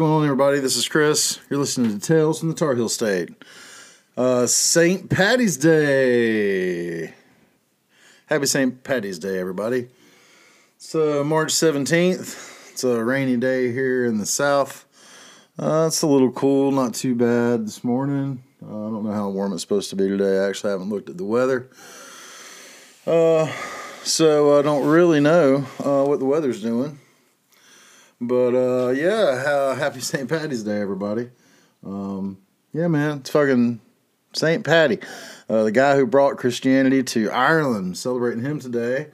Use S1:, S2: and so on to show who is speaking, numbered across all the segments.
S1: going on, everybody? This is Chris. You're listening to Tales from the Tar Heel State. Uh, St. Patty's Day. Happy St. Patty's Day, everybody. It's uh, March 17th. It's a rainy day here in the south. Uh, it's a little cool, not too bad this morning. Uh, I don't know how warm it's supposed to be today. I actually haven't looked at the weather. Uh, so I don't really know uh, what the weather's doing. But uh, yeah, ha- happy St. Patty's Day, everybody. Um, yeah, man, it's fucking St. Patty, uh, the guy who brought Christianity to Ireland. Celebrating him today.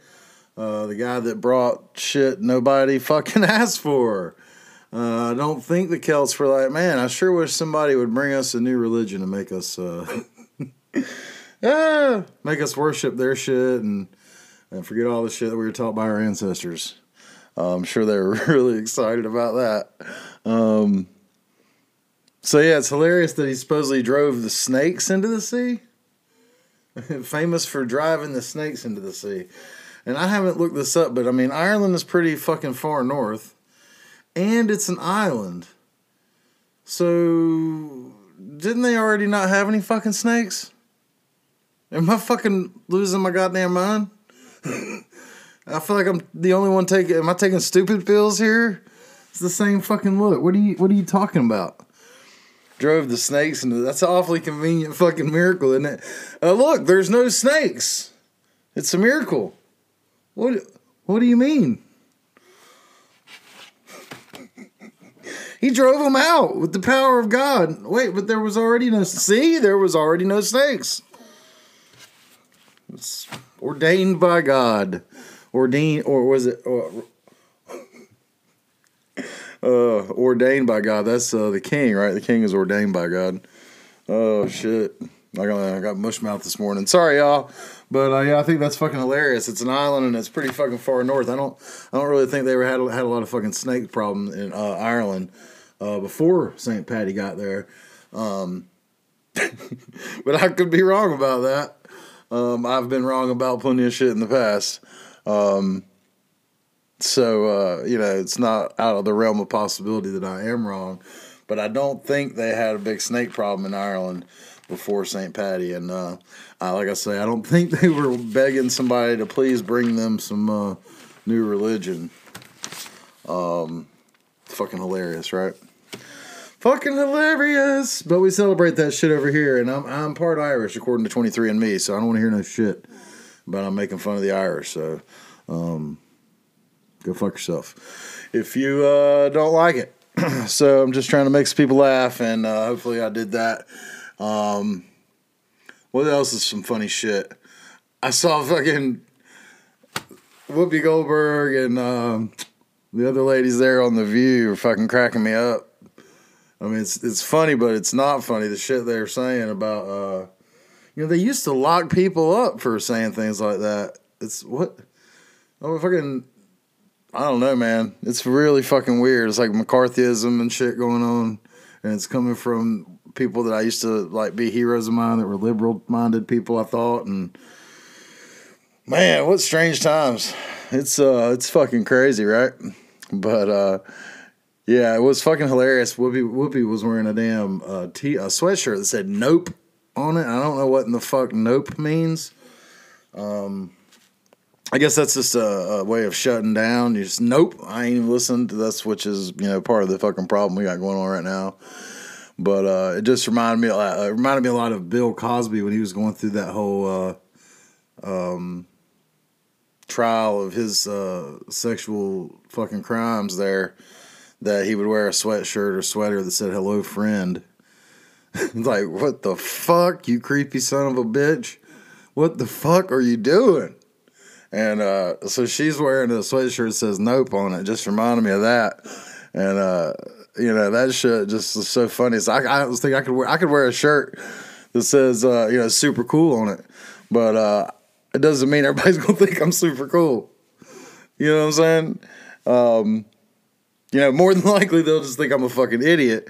S1: Uh, the guy that brought shit nobody fucking asked for. Uh, I don't think the Celts were like, man, I sure wish somebody would bring us a new religion and make us, uh, yeah, make us worship their shit and, and forget all the shit that we were taught by our ancestors. I'm sure they were really excited about that. Um, so yeah, it's hilarious that he supposedly drove the snakes into the sea. Famous for driving the snakes into the sea. And I haven't looked this up, but I mean Ireland is pretty fucking far north, and it's an island. So didn't they already not have any fucking snakes? Am I fucking losing my goddamn mind? I feel like I'm the only one taking. Am I taking stupid pills here? It's the same fucking look. What are you? What are you talking about? Drove the snakes into. That's an awfully convenient fucking miracle, isn't it? Uh, look, there's no snakes. It's a miracle. What? What do you mean? He drove them out with the power of God. Wait, but there was already no. See, there was already no snakes. It's ordained by God ordained or was it uh, ordained by God? That's uh, the king, right? The king is ordained by God. Oh shit! I got I got mush mouth this morning. Sorry, y'all, but uh, yeah, I think that's fucking hilarious. It's an island and it's pretty fucking far north. I don't I don't really think they ever had had a lot of fucking snake problem in uh, Ireland uh, before St. Patty got there. Um, but I could be wrong about that. Um, I've been wrong about plenty of shit in the past. Um, so uh, you know, it's not out of the realm of possibility that I am wrong, but I don't think they had a big snake problem in Ireland before St. Patty. And uh, I, like I say, I don't think they were begging somebody to please bring them some uh, new religion. Um, fucking hilarious, right? Fucking hilarious. But we celebrate that shit over here, and I'm I'm part Irish according to 23andMe, so I don't want to hear no shit but I'm making fun of the Irish. So, um, go fuck yourself if you uh, don't like it. so I'm just trying to make some people laugh, and uh, hopefully I did that. Um, what else is some funny shit? I saw fucking Whoopi Goldberg and um, the other ladies there on the View are fucking cracking me up. I mean, it's it's funny, but it's not funny. The shit they're saying about uh, you know, they used to lock people up for saying things like that. It's what? Oh, fucking. I don't know, man. It's really fucking weird. It's like McCarthyism and shit going on, and it's coming from people that I used to like be heroes of mine that were liberal minded people. I thought, and man, what strange times. It's uh, it's fucking crazy, right? But uh, yeah, it was fucking hilarious. Whoopi Whoopi was wearing a damn uh, t- a sweatshirt that said "Nope." On it. I don't know what in the fuck nope means. Um, I guess that's just a, a, way of shutting down. You just nope. I ain't even listened this, which is you know part of the fucking problem we got going on right now. But uh, it just reminded me. Uh, it reminded me a lot of Bill Cosby when he was going through that whole uh, um, trial of his uh, sexual fucking crimes. There, that he would wear a sweatshirt or sweater that said "Hello, friend." like, what the fuck, you creepy son of a bitch? What the fuck are you doing? And uh, so she's wearing a sweatshirt that says nope on it. Just reminded me of that. And uh, you know, that shit just is so funny. So I, I was thinking I could wear I could wear a shirt that says uh, you know, super cool on it. But uh, it doesn't mean everybody's gonna think I'm super cool. You know what I'm saying? Um, you know, more than likely they'll just think I'm a fucking idiot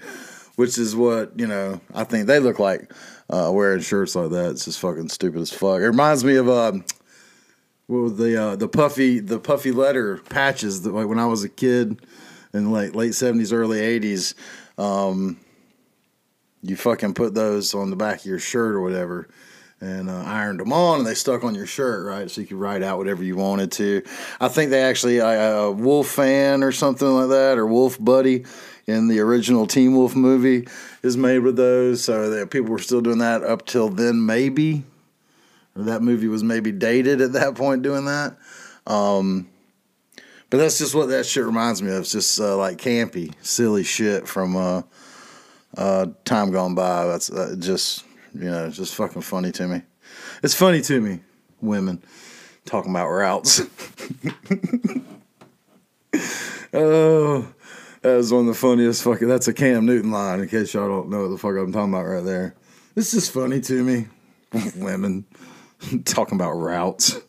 S1: which is what you know I think they look like uh, wearing shirts like that. It's just fucking stupid as fuck. It reminds me of what was the uh, the puffy the puffy letter patches that like when I was a kid in late late seventies, early eighties, um, you fucking put those on the back of your shirt or whatever. And uh, ironed them on, and they stuck on your shirt, right? So you could write out whatever you wanted to. I think they actually, uh, Wolf fan or something like that, or Wolf Buddy, in the original Teen Wolf movie is made with those. So that people were still doing that up till then, maybe. That movie was maybe dated at that point doing that. Um, but that's just what that shit reminds me of. It's just uh, like campy, silly shit from uh, uh, time gone by. That's uh, just you know, just fucking funny to me. It's funny to me, women talking about routes. oh, that was one of the funniest fucking. That's a Cam Newton line. In case y'all don't know what the fuck I'm talking about right there. This is funny to me, women talking about routes.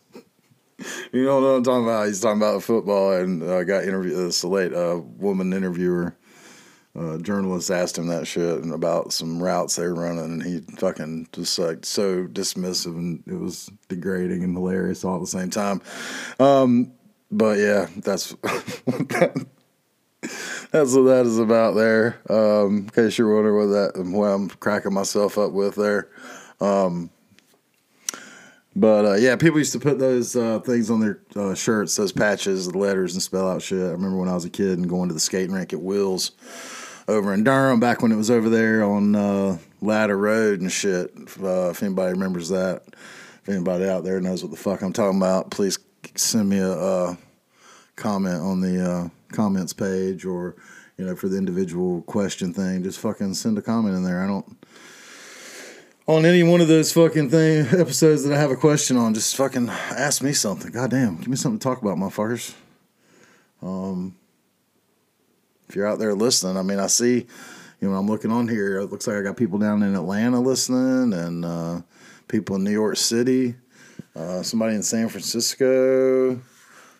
S1: you know what I'm talking about? He's talking about football, and I uh, got interviewed. This late uh, woman interviewer, uh, journalist asked him that shit and about some routes they were running, and he fucking just like so dismissive, and it was degrading and hilarious all at the same time. Um, but yeah, that's that's what that is about there. Um, in case you're wondering what that what I'm cracking myself up with there. Um, but uh, yeah, people used to put those uh, things on their uh, shirts, those patches, the letters, and spell out shit. I remember when I was a kid and going to the skating rink at Will's over in Durham, back when it was over there on uh, Ladder Road and shit. Uh, if anybody remembers that, if anybody out there knows what the fuck I'm talking about, please send me a uh, comment on the comments page or you know for the individual question thing. Just fucking send a comment in there. I don't on any one of those fucking thing episodes that I have a question on, just fucking ask me something. God damn, give me something to talk about, motherfuckers. Um, if you're out there listening, I mean, I see, you know, I'm looking on here. It looks like I got people down in Atlanta listening, and uh, people in New York City, uh, somebody in San Francisco.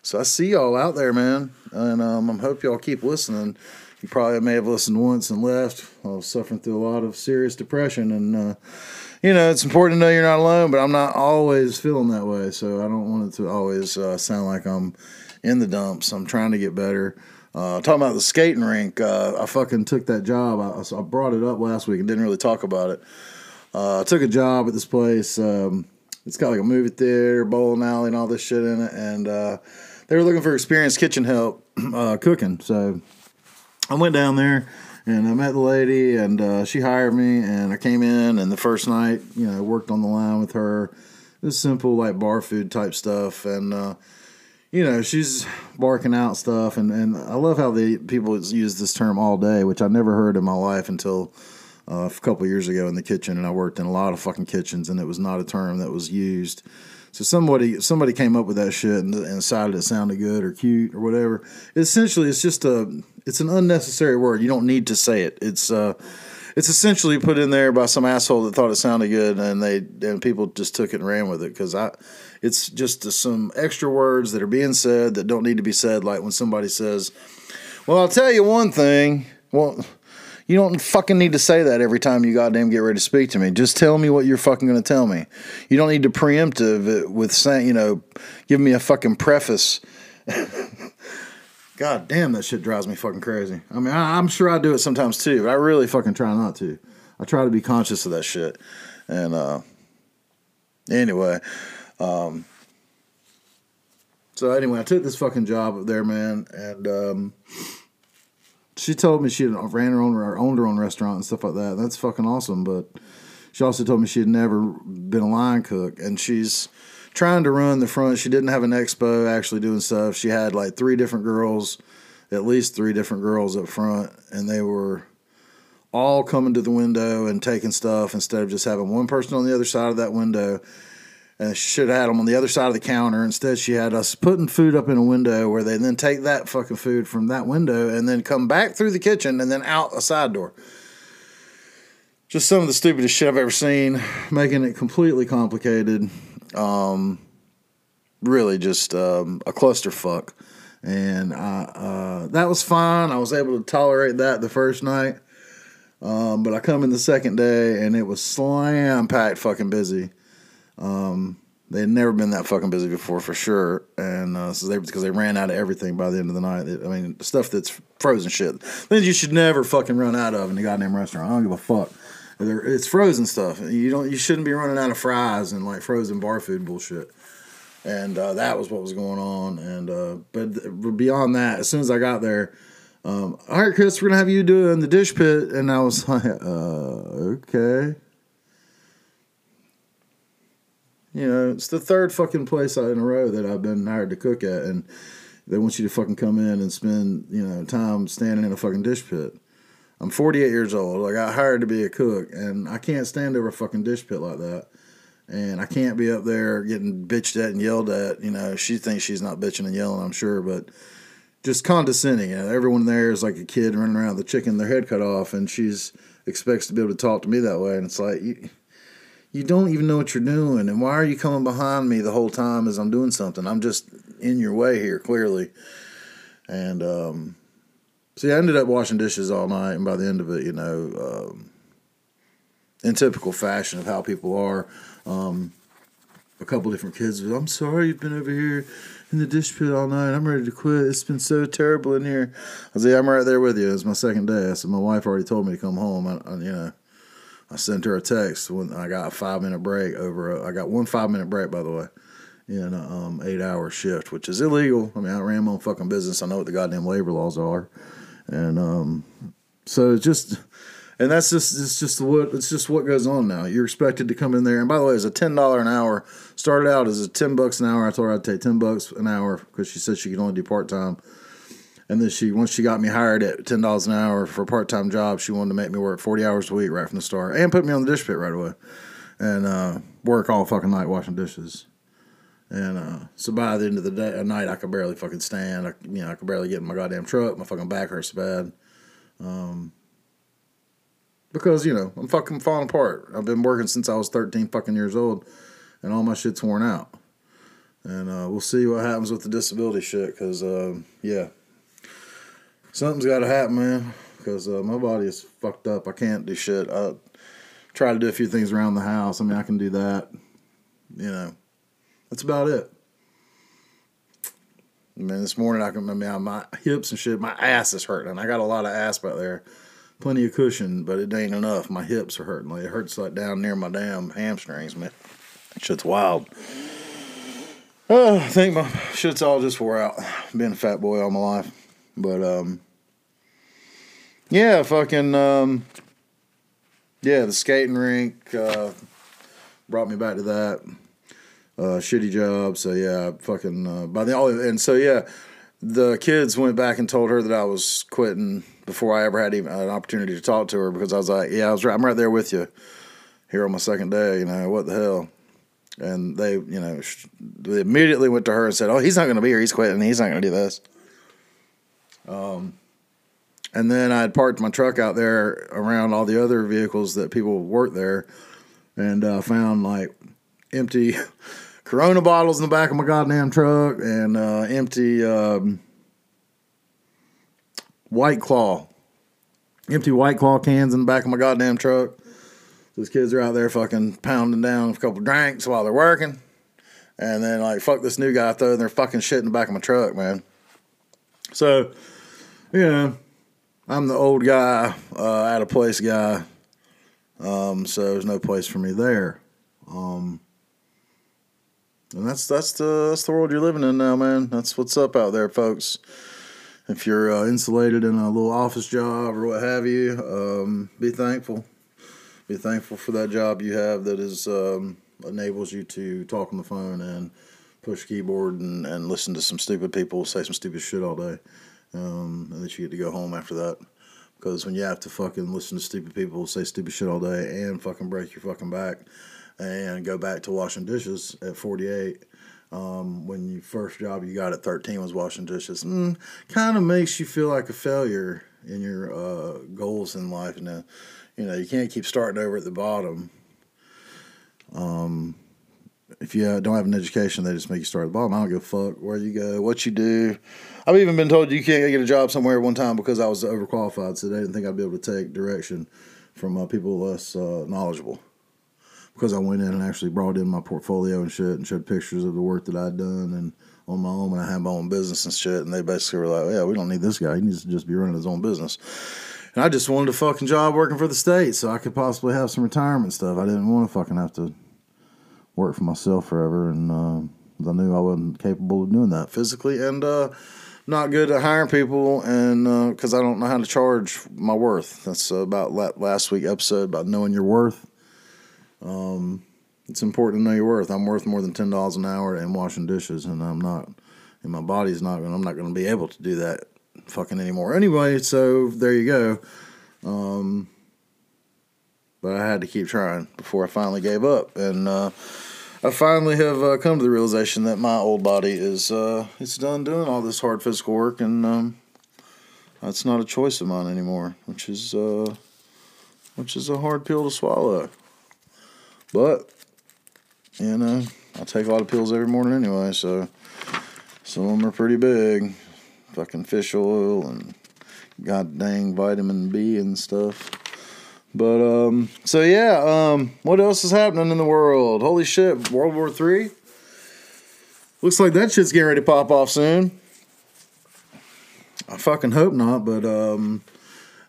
S1: So I see y'all out there, man, and um, I hope y'all keep listening. You probably may have listened once and left. I was suffering through a lot of serious depression, and uh, you know it's important to know you're not alone. But I'm not always feeling that way, so I don't want it to always uh, sound like I'm in the dumps. I'm trying to get better. Uh, talking about the skating rink, uh, I fucking took that job. I, I, brought it up last week and didn't really talk about it. Uh, I took a job at this place. Um, it's got like a movie theater, bowling alley, and all this shit in it. And uh, they were looking for experienced kitchen help uh, cooking. So I went down there and I met the lady, and uh, she hired me. And I came in, and the first night, you know, worked on the line with her. It was simple, like bar food type stuff, and uh, you know, she's barking out stuff. And, and I love how the people use this term all day, which I never heard in my life until uh, a couple years ago in the kitchen. And I worked in a lot of fucking kitchens, and it was not a term that was used. So somebody somebody came up with that shit and, and decided it sounded good or cute or whatever. Essentially, it's just a it's an unnecessary word. You don't need to say it. It's uh, it's essentially put in there by some asshole that thought it sounded good, and they and people just took it and ran with it because I, it's just some extra words that are being said that don't need to be said. Like when somebody says, "Well, I'll tell you one thing." Well, you don't fucking need to say that every time you goddamn get ready to speak to me. Just tell me what you're fucking going to tell me. You don't need to preemptive it with saying, you know, give me a fucking preface. God damn, that shit drives me fucking crazy. I mean, I, am sure I do it sometimes too, but I really fucking try not to. I try to be conscious of that shit. And uh, anyway, um, so anyway, I took this fucking job up there, man, and um, she told me she ran her own or owned her own restaurant and stuff like that. That's fucking awesome. But she also told me she had never been a line cook, and she's trying to run the front. She didn't have an expo actually doing stuff. She had like three different girls, at least three different girls up front, and they were all coming to the window and taking stuff instead of just having one person on the other side of that window. She should have had them on the other side of the counter. Instead, she had us putting food up in a window where they then take that fucking food from that window and then come back through the kitchen and then out a side door. Just some of the stupidest shit I've ever seen, making it completely complicated. Um, really just um, a clusterfuck. And I, uh, that was fine. I was able to tolerate that the first night. Um, but I come in the second day and it was slam packed fucking busy. Um, they had never been that fucking busy before for sure, and uh, so they because they ran out of everything by the end of the night. I mean, stuff that's frozen shit. Things you should never fucking run out of in the goddamn restaurant. I don't give a fuck. They're, it's frozen stuff. You don't. You shouldn't be running out of fries and like frozen bar food bullshit. And uh, that was what was going on. And uh, but beyond that, as soon as I got there, um, all right, Chris, we're gonna have you do it in the dish pit. And I was like, uh, okay. You know, it's the third fucking place in a row that I've been hired to cook at, and they want you to fucking come in and spend you know time standing in a fucking dish pit. I'm 48 years old. I got hired to be a cook, and I can't stand over a fucking dish pit like that. And I can't be up there getting bitched at and yelled at. You know, she thinks she's not bitching and yelling, I'm sure, but just condescending. You know, everyone there is like a kid running around the chicken, their head cut off, and she's expects to be able to talk to me that way. And it's like, you, you don't even know what you're doing. And why are you coming behind me the whole time as I'm doing something? I'm just in your way here, clearly. And, um, See, I ended up washing dishes all night, and by the end of it, you know, um, in typical fashion of how people are, um, a couple different kids. I'm sorry you've been over here in the dish pit all night. I'm ready to quit. It's been so terrible in here. I said, I'm right there with you. It's my second day. I said, my wife already told me to come home. I, I you know, I sent her a text when I got a five minute break over. A, I got one five minute break, by the way, in a um, eight hour shift, which is illegal. I mean, I ran my own fucking business. I know what the goddamn labor laws are and um, so it's just and that's just it's just what it's just what goes on now. You're expected to come in there, and by the way, it's a ten dollar an hour. Started out as a ten bucks an hour. I told her I'd take ten bucks an hour because she said she could only do part time. And then she once she got me hired at ten dollars an hour for a part time job, she wanted to make me work forty hours a week right from the start, and put me on the dish pit right away, and uh, work all fucking night washing dishes. And uh, so by the end of the day, night, I could barely fucking stand. I, you know, I could barely get in my goddamn truck. My fucking back hurts bad. Um, because you know I'm fucking falling apart. I've been working since I was 13 fucking years old, and all my shit's worn out. And uh, we'll see what happens with the disability shit. Cause uh, yeah, something's got to happen, man. Cause uh, my body is fucked up. I can't do shit. I try to do a few things around the house. I mean, I can do that. You know that's about it. I mean, this morning I can, I mean, my hips and shit, my ass is hurting. I got a lot of ass back there, plenty of cushion, but it ain't enough. My hips are hurting. Like, it hurts like down near my damn hamstrings, man. That shit's wild. Oh, I think my shit's all just wore out. Been a fat boy all my life, but um, yeah, fucking um, yeah, the skating rink uh, brought me back to that uh, shitty job. So yeah, fucking uh, by the oh, and so yeah, the kids went back and told her that I was quitting before I ever had even an opportunity to talk to her because I was like, yeah, I was right, I'm right there with you here on my second day. You know what the hell? And they, you know, they immediately went to her and said, "Oh, he's not going to be here. He's quitting. He's not going to do this." Um, and then I had parked my truck out there around all the other vehicles that people work there, and uh, found like empty Corona bottles in the back of my goddamn truck and uh, empty um, White Claw, empty White Claw cans in the back of my goddamn truck. Those kids are out there fucking pounding down a couple drinks while they're working, and then like fuck this new guy throwing their fucking shit in the back of my truck, man. So, know, I'm the old guy, uh, out of place guy. Um, so there's no place for me there. Um, and that's that's the that's the world you're living in now, man. That's what's up out there, folks. If you're uh, insulated in a little office job or what have you, um, be thankful. Be thankful for that job you have that is um, enables you to talk on the phone and push keyboard and, and listen to some stupid people say some stupid shit all day, um, and that you get to go home after that. Because when you have to fucking listen to stupid people say stupid shit all day and fucking break your fucking back and go back to washing dishes at 48 um, when your first job you got at 13 was washing dishes mm, kind of makes you feel like a failure in your uh, goals in life and you know you can't keep starting over at the bottom um, if you don't have an education they just make you start at the bottom i don't give a fuck where you go what you do i've even been told you can't get a job somewhere one time because i was overqualified so they didn't think i'd be able to take direction from uh, people less uh, knowledgeable because I went in and actually brought in my portfolio and shit and showed pictures of the work that I'd done and on my own and I had my own business and shit. And they basically were like, yeah, we don't need this guy. He needs to just be running his own business. And I just wanted a fucking job working for the state so I could possibly have some retirement stuff. I didn't want to fucking have to work for myself forever. And uh, I knew I wasn't capable of doing that physically and uh, not good at hiring people. And because uh, I don't know how to charge my worth. That's about last week episode about knowing your worth. Um, it's important to know your worth. I'm worth more than ten dollars an hour and washing dishes, and I'm not. And my body's not. I'm not going to be able to do that fucking anymore. Anyway, so there you go. Um, but I had to keep trying before I finally gave up, and uh, I finally have uh, come to the realization that my old body is uh, it's done doing all this hard physical work, and um, that's not a choice of mine anymore, which is uh, which is a hard pill to swallow. But you know, I take a lot of pills every morning anyway, so some of them are pretty big. Fucking fish oil and god dang vitamin B and stuff. But um so yeah, um what else is happening in the world? Holy shit, World War Three? Looks like that shit's getting ready to pop off soon. I fucking hope not, but um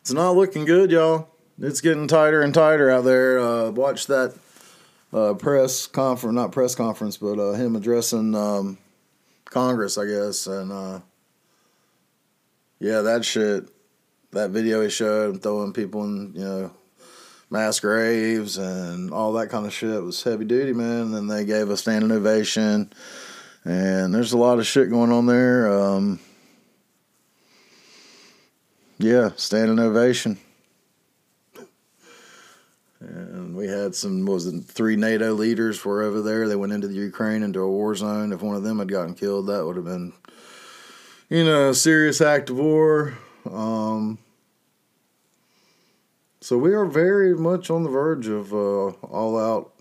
S1: it's not looking good, y'all. It's getting tighter and tighter out there. Uh watch that uh, press conference, not press conference, but uh, him addressing um, Congress, I guess, and uh, yeah, that shit, that video he showed, throwing people in, you know, mass graves and all that kind of shit was heavy duty, man. And then they gave a standing ovation, and there's a lot of shit going on there. Um, yeah, standing ovation. And we had some was it three NATO leaders were over there. They went into the Ukraine into a war zone. If one of them had gotten killed, that would have been, you know, a serious act of war. Um, so we are very much on the verge of uh, all out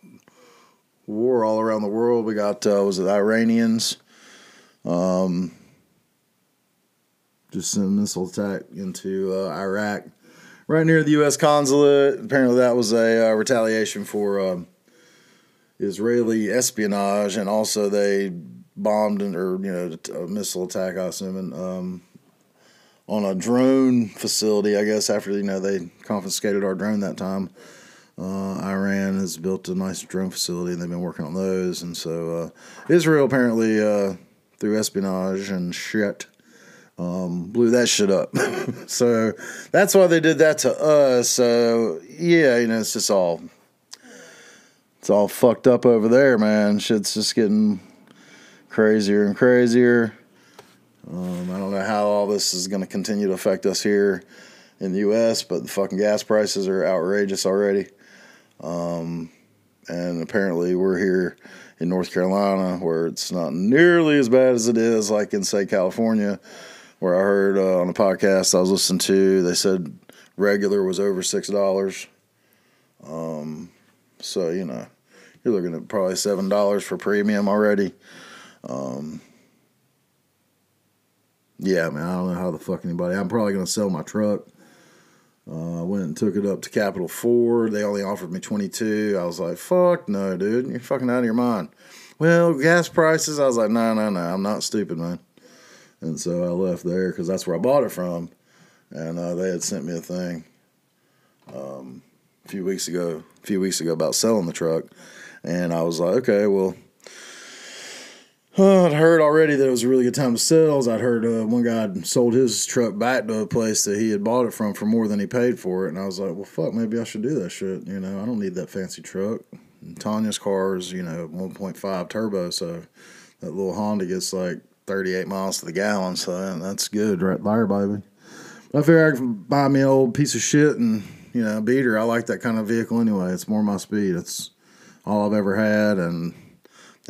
S1: war all around the world. We got uh, was it Iranians, um, just a missile attack into uh, Iraq right near the U.S. consulate. Apparently, that was a uh, retaliation for um, Israeli espionage, and also they bombed or you know a missile attack. I assume um, on a drone facility. I guess after you know they confiscated our drone that time. Uh, Iran has built a nice drone facility, and they've been working on those. And so uh, Israel apparently, uh, through espionage and shit, um, blew that shit up. so that's why they did that to us. So yeah, you know, it's just all it's all fucked up over there, man. Shit's just getting crazier and crazier. Um, I don't know how all this is going to continue to affect us here in the U.S., but the fucking gas prices are outrageous already. Um, and apparently, we're here in North Carolina where it's not nearly as bad as it is, like in, say, California where I heard uh, on a podcast I was listening to, they said regular was over six dollars. Um, so you know, you're looking at probably seven dollars for premium already. Um, yeah, man, I don't know how the fuck anybody. I'm probably gonna sell my truck. Uh, I went and took it up to Capital Ford. They only offered me 22. I was like, fuck no, dude. You're fucking out of your mind. Well, gas prices. I was like, no, no, no. I'm not stupid, man. And so I left there because that's where I bought it from. And uh, they had sent me a thing um, a few weeks ago, a few weeks ago about selling the truck. And I was like, okay, well, uh, I'd heard already that it was a really good time to sell. I'd heard uh, one guy had sold his truck back to a place that he had bought it from for more than he paid for it. And I was like, well, fuck, maybe I should do that shit. You know, I don't need that fancy truck. And Tanya's car is, you know, 1.5 turbo. So that little Honda gets like 38 miles to the gallon, so that's good right there, baby. I figure I can buy me an old piece of shit and, you know, beat her. I like that kind of vehicle anyway. It's more my speed. It's all I've ever had, and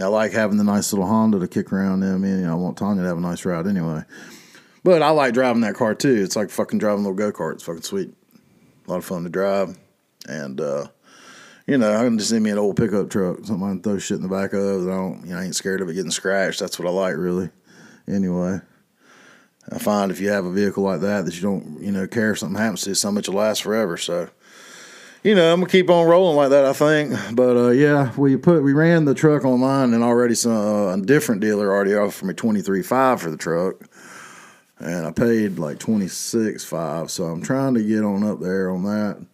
S1: I like having the nice little Honda to kick around in. I mean, you know, I want Tanya to have a nice ride anyway. But I like driving that car too. It's like fucking driving a little go kart. It's fucking sweet. A lot of fun to drive. And, uh, you know, I can just send me an old pickup truck, something I can throw shit in the back of. I don't, you know, I ain't scared of it getting scratched. That's what I like, really anyway. I find if you have a vehicle like that that you don't, you know, care if something happens to it, so much will last forever. So, you know, I'm gonna keep on rolling like that. I think, but uh, yeah, we put we ran the truck online, and already some uh, a different dealer already offered me twenty three five for the truck, and I paid like twenty six five. So I'm trying to get on up there on that,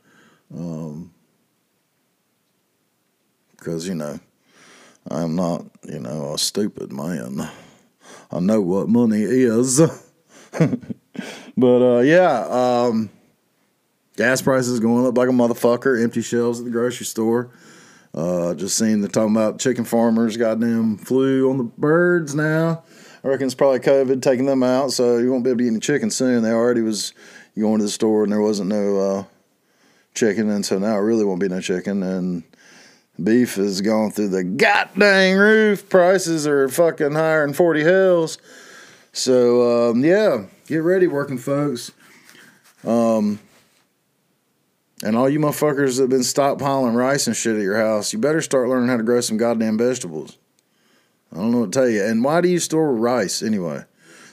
S1: because you know, I'm not you know a stupid man. I know what money is, but uh, yeah. Um, Gas prices going up like a motherfucker. Empty shelves at the grocery store. Uh, just seen they're talking about chicken farmers, goddamn flu on the birds now. I reckon it's probably COVID taking them out, so you won't be able to eat any chicken soon. They already was going to the store and there wasn't no uh, chicken, and so now it really won't be no chicken. And beef has gone through the goddamn roof. Prices are fucking higher than forty hells. So um, yeah, get ready, working folks. Um, and all you motherfuckers that have been stockpiling rice and shit at your house, you better start learning how to grow some goddamn vegetables. I don't know what to tell you. And why do you store rice anyway?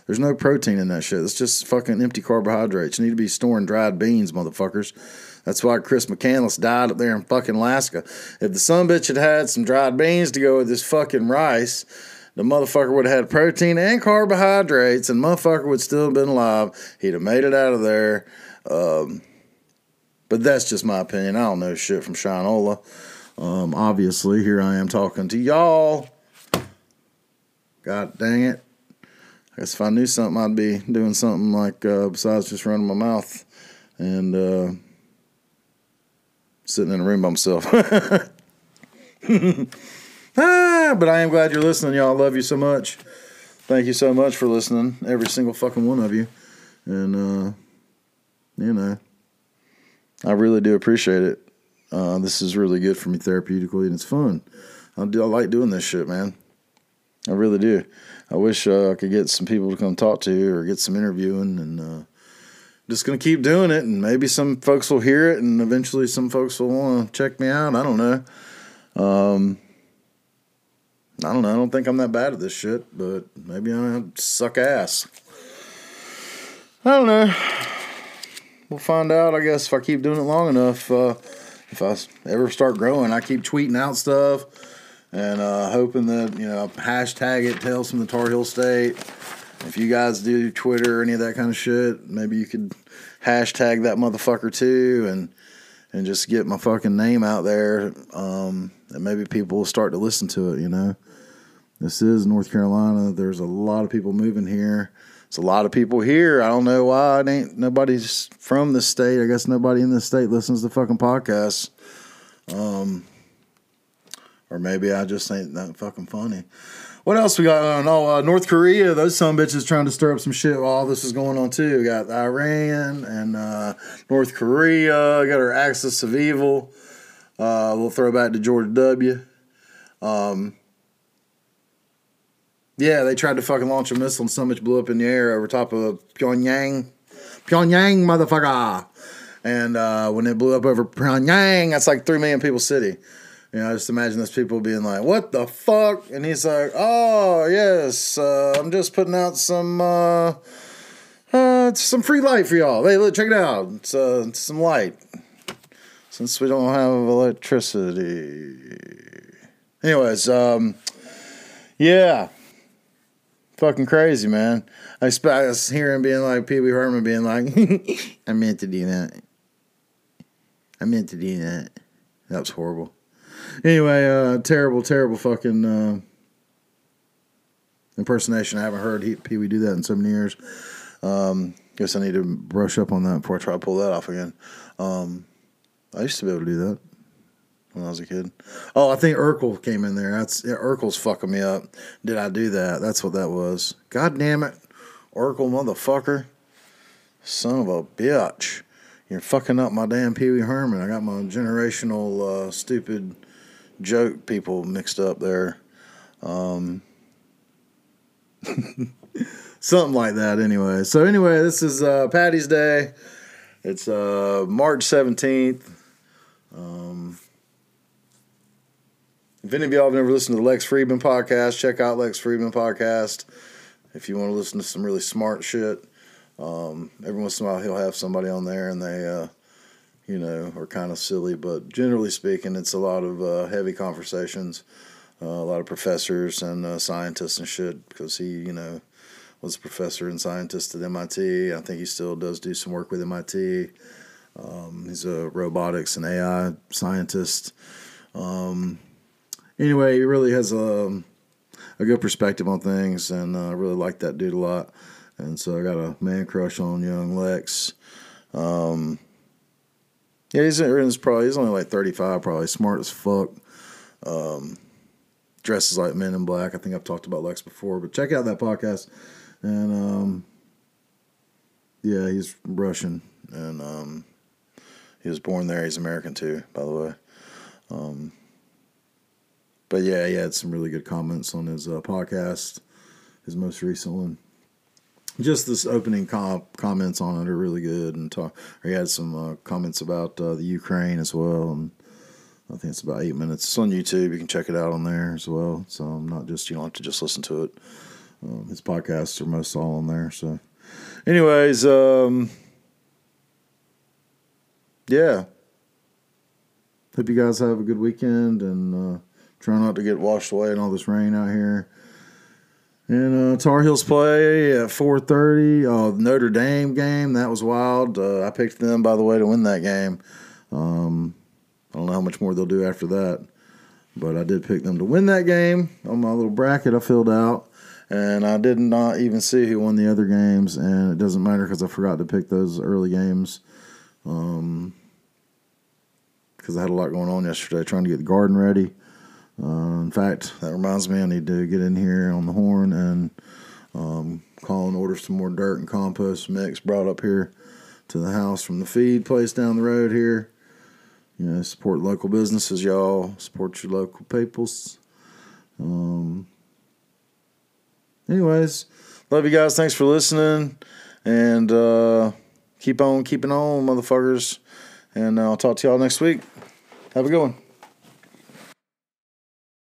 S1: There's no protein in that shit. It's just fucking empty carbohydrates. You need to be storing dried beans, motherfuckers. That's why Chris McCandless died up there in fucking Alaska. If the son bitch had had some dried beans to go with this fucking rice, the motherfucker would have had protein and carbohydrates, and motherfucker would still have been alive. He'd have made it out of there. Um, but that's just my opinion. I don't know shit from Shinola. Um, obviously, here I am talking to y'all. God dang it. I guess if I knew something, I'd be doing something like uh, besides just running my mouth and uh, sitting in a room by myself. ah, but I am glad you're listening, y'all. I love you so much. Thank you so much for listening, every single fucking one of you. And, uh, you know, I really do appreciate it. Uh, this is really good for me therapeutically, and it's fun. I, do, I like doing this shit, man. I really do. I wish uh, I could get some people to come talk to you or get some interviewing, and uh, just gonna keep doing it. And maybe some folks will hear it, and eventually some folks will want to check me out. I don't know. Um, I don't know. I don't think I'm that bad at this shit, but maybe I suck ass. I don't know. We'll find out, I guess, if I keep doing it long enough. Uh, if I ever start growing, I keep tweeting out stuff and uh, hoping that, you know, hashtag it, Tales from the Tar Heel State. If you guys do Twitter or any of that kind of shit, maybe you could hashtag that motherfucker too and and just get my fucking name out there. Um, and maybe people will start to listen to it, you know. This is North Carolina. There's a lot of people moving here. It's a lot of people here. I don't know why it ain't nobody's from the state. I guess nobody in the state listens to fucking podcasts. Um, or maybe I just ain't that fucking funny. What else we got on? Oh, uh, North Korea. Those some bitches trying to stir up some shit while all this is going on too. We got Iran and uh, North Korea. Got our axis of evil. Uh, we'll throw back to George W. Um, yeah, they tried to fucking launch a missile and so much blew up in the air over top of Pyongyang. Pyongyang, motherfucker. And uh, when it blew up over Pyongyang, that's like three million people city. You know, I just imagine those people being like, "What the fuck?" And he's like, "Oh yes, uh, I'm just putting out some uh, uh, some free light for y'all. Hey, look, check it out. It's, uh, it's some light. Since we don't have electricity. Anyways, um, yeah, fucking crazy, man. I, was hearing being like Pee Wee Herman being like, "I meant to do that. I meant to do that." That was horrible. Anyway, uh, terrible, terrible fucking uh, impersonation. I haven't heard Pee Wee do that in so many years. Um, guess I need to brush up on that before I try to pull that off again. Um, I used to be able to do that when I was a kid. Oh, I think Urkel came in there. That's yeah, Urkel's fucking me up. Did I do that? That's what that was. God damn it, Urkel motherfucker, son of a bitch. You're fucking up my damn Pee Wee Herman. I got my generational uh, stupid joke people mixed up there. Um, something like that, anyway. So, anyway, this is uh, Patty's Day. It's uh, March 17th. Um, if any of y'all have never listened to the Lex Fridman podcast, check out Lex Fridman podcast. If you want to listen to some really smart shit, um, every once in a while he'll have somebody on there and they uh, you know, are kind of silly. But generally speaking, it's a lot of uh, heavy conversations, uh, a lot of professors and uh, scientists and shit. Because he, you know, was a professor and scientist at MIT. I think he still does do some work with MIT. Um, he's a robotics and AI scientist. Um, anyway, he really has a, a good perspective on things, and uh, I really like that dude a lot. And so I got a man crush on young Lex. Um, yeah, he's, he's probably he's only like thirty five, probably smart as fuck. Um, dresses like Men in Black. I think I've talked about Lex before, but check out that podcast. And um, yeah, he's Russian, and um, he was born there. He's American too, by the way. Um, but yeah, he had some really good comments on his uh, podcast, his most recent one. Just this opening com- comments on it are really good, and talk. He had some uh, comments about uh, the Ukraine as well, and I think it's about eight minutes. It's on YouTube. You can check it out on there as well. So I'm not just you don't have to just listen to it. Um, his podcasts are most all on there. So, anyways, um, yeah. Hope you guys have a good weekend and uh, try not to get washed away in all this rain out here. And uh, Tar Heels play at 4:30. Oh, Notre Dame game that was wild. Uh, I picked them, by the way, to win that game. Um, I don't know how much more they'll do after that, but I did pick them to win that game on my little bracket I filled out. And I did not even see who won the other games, and it doesn't matter because I forgot to pick those early games. Um, because I had a lot going on yesterday trying to get the garden ready. Uh, in fact, that reminds me I need to get in here on the horn and um, call and order some more dirt and compost mix brought up here to the house from the feed place down the road here. You know, support local businesses, y'all. Support your local peoples. Um, anyways, love you guys. Thanks for listening. And uh, keep on keeping on, motherfuckers. And I'll talk to y'all next week. Have a good one.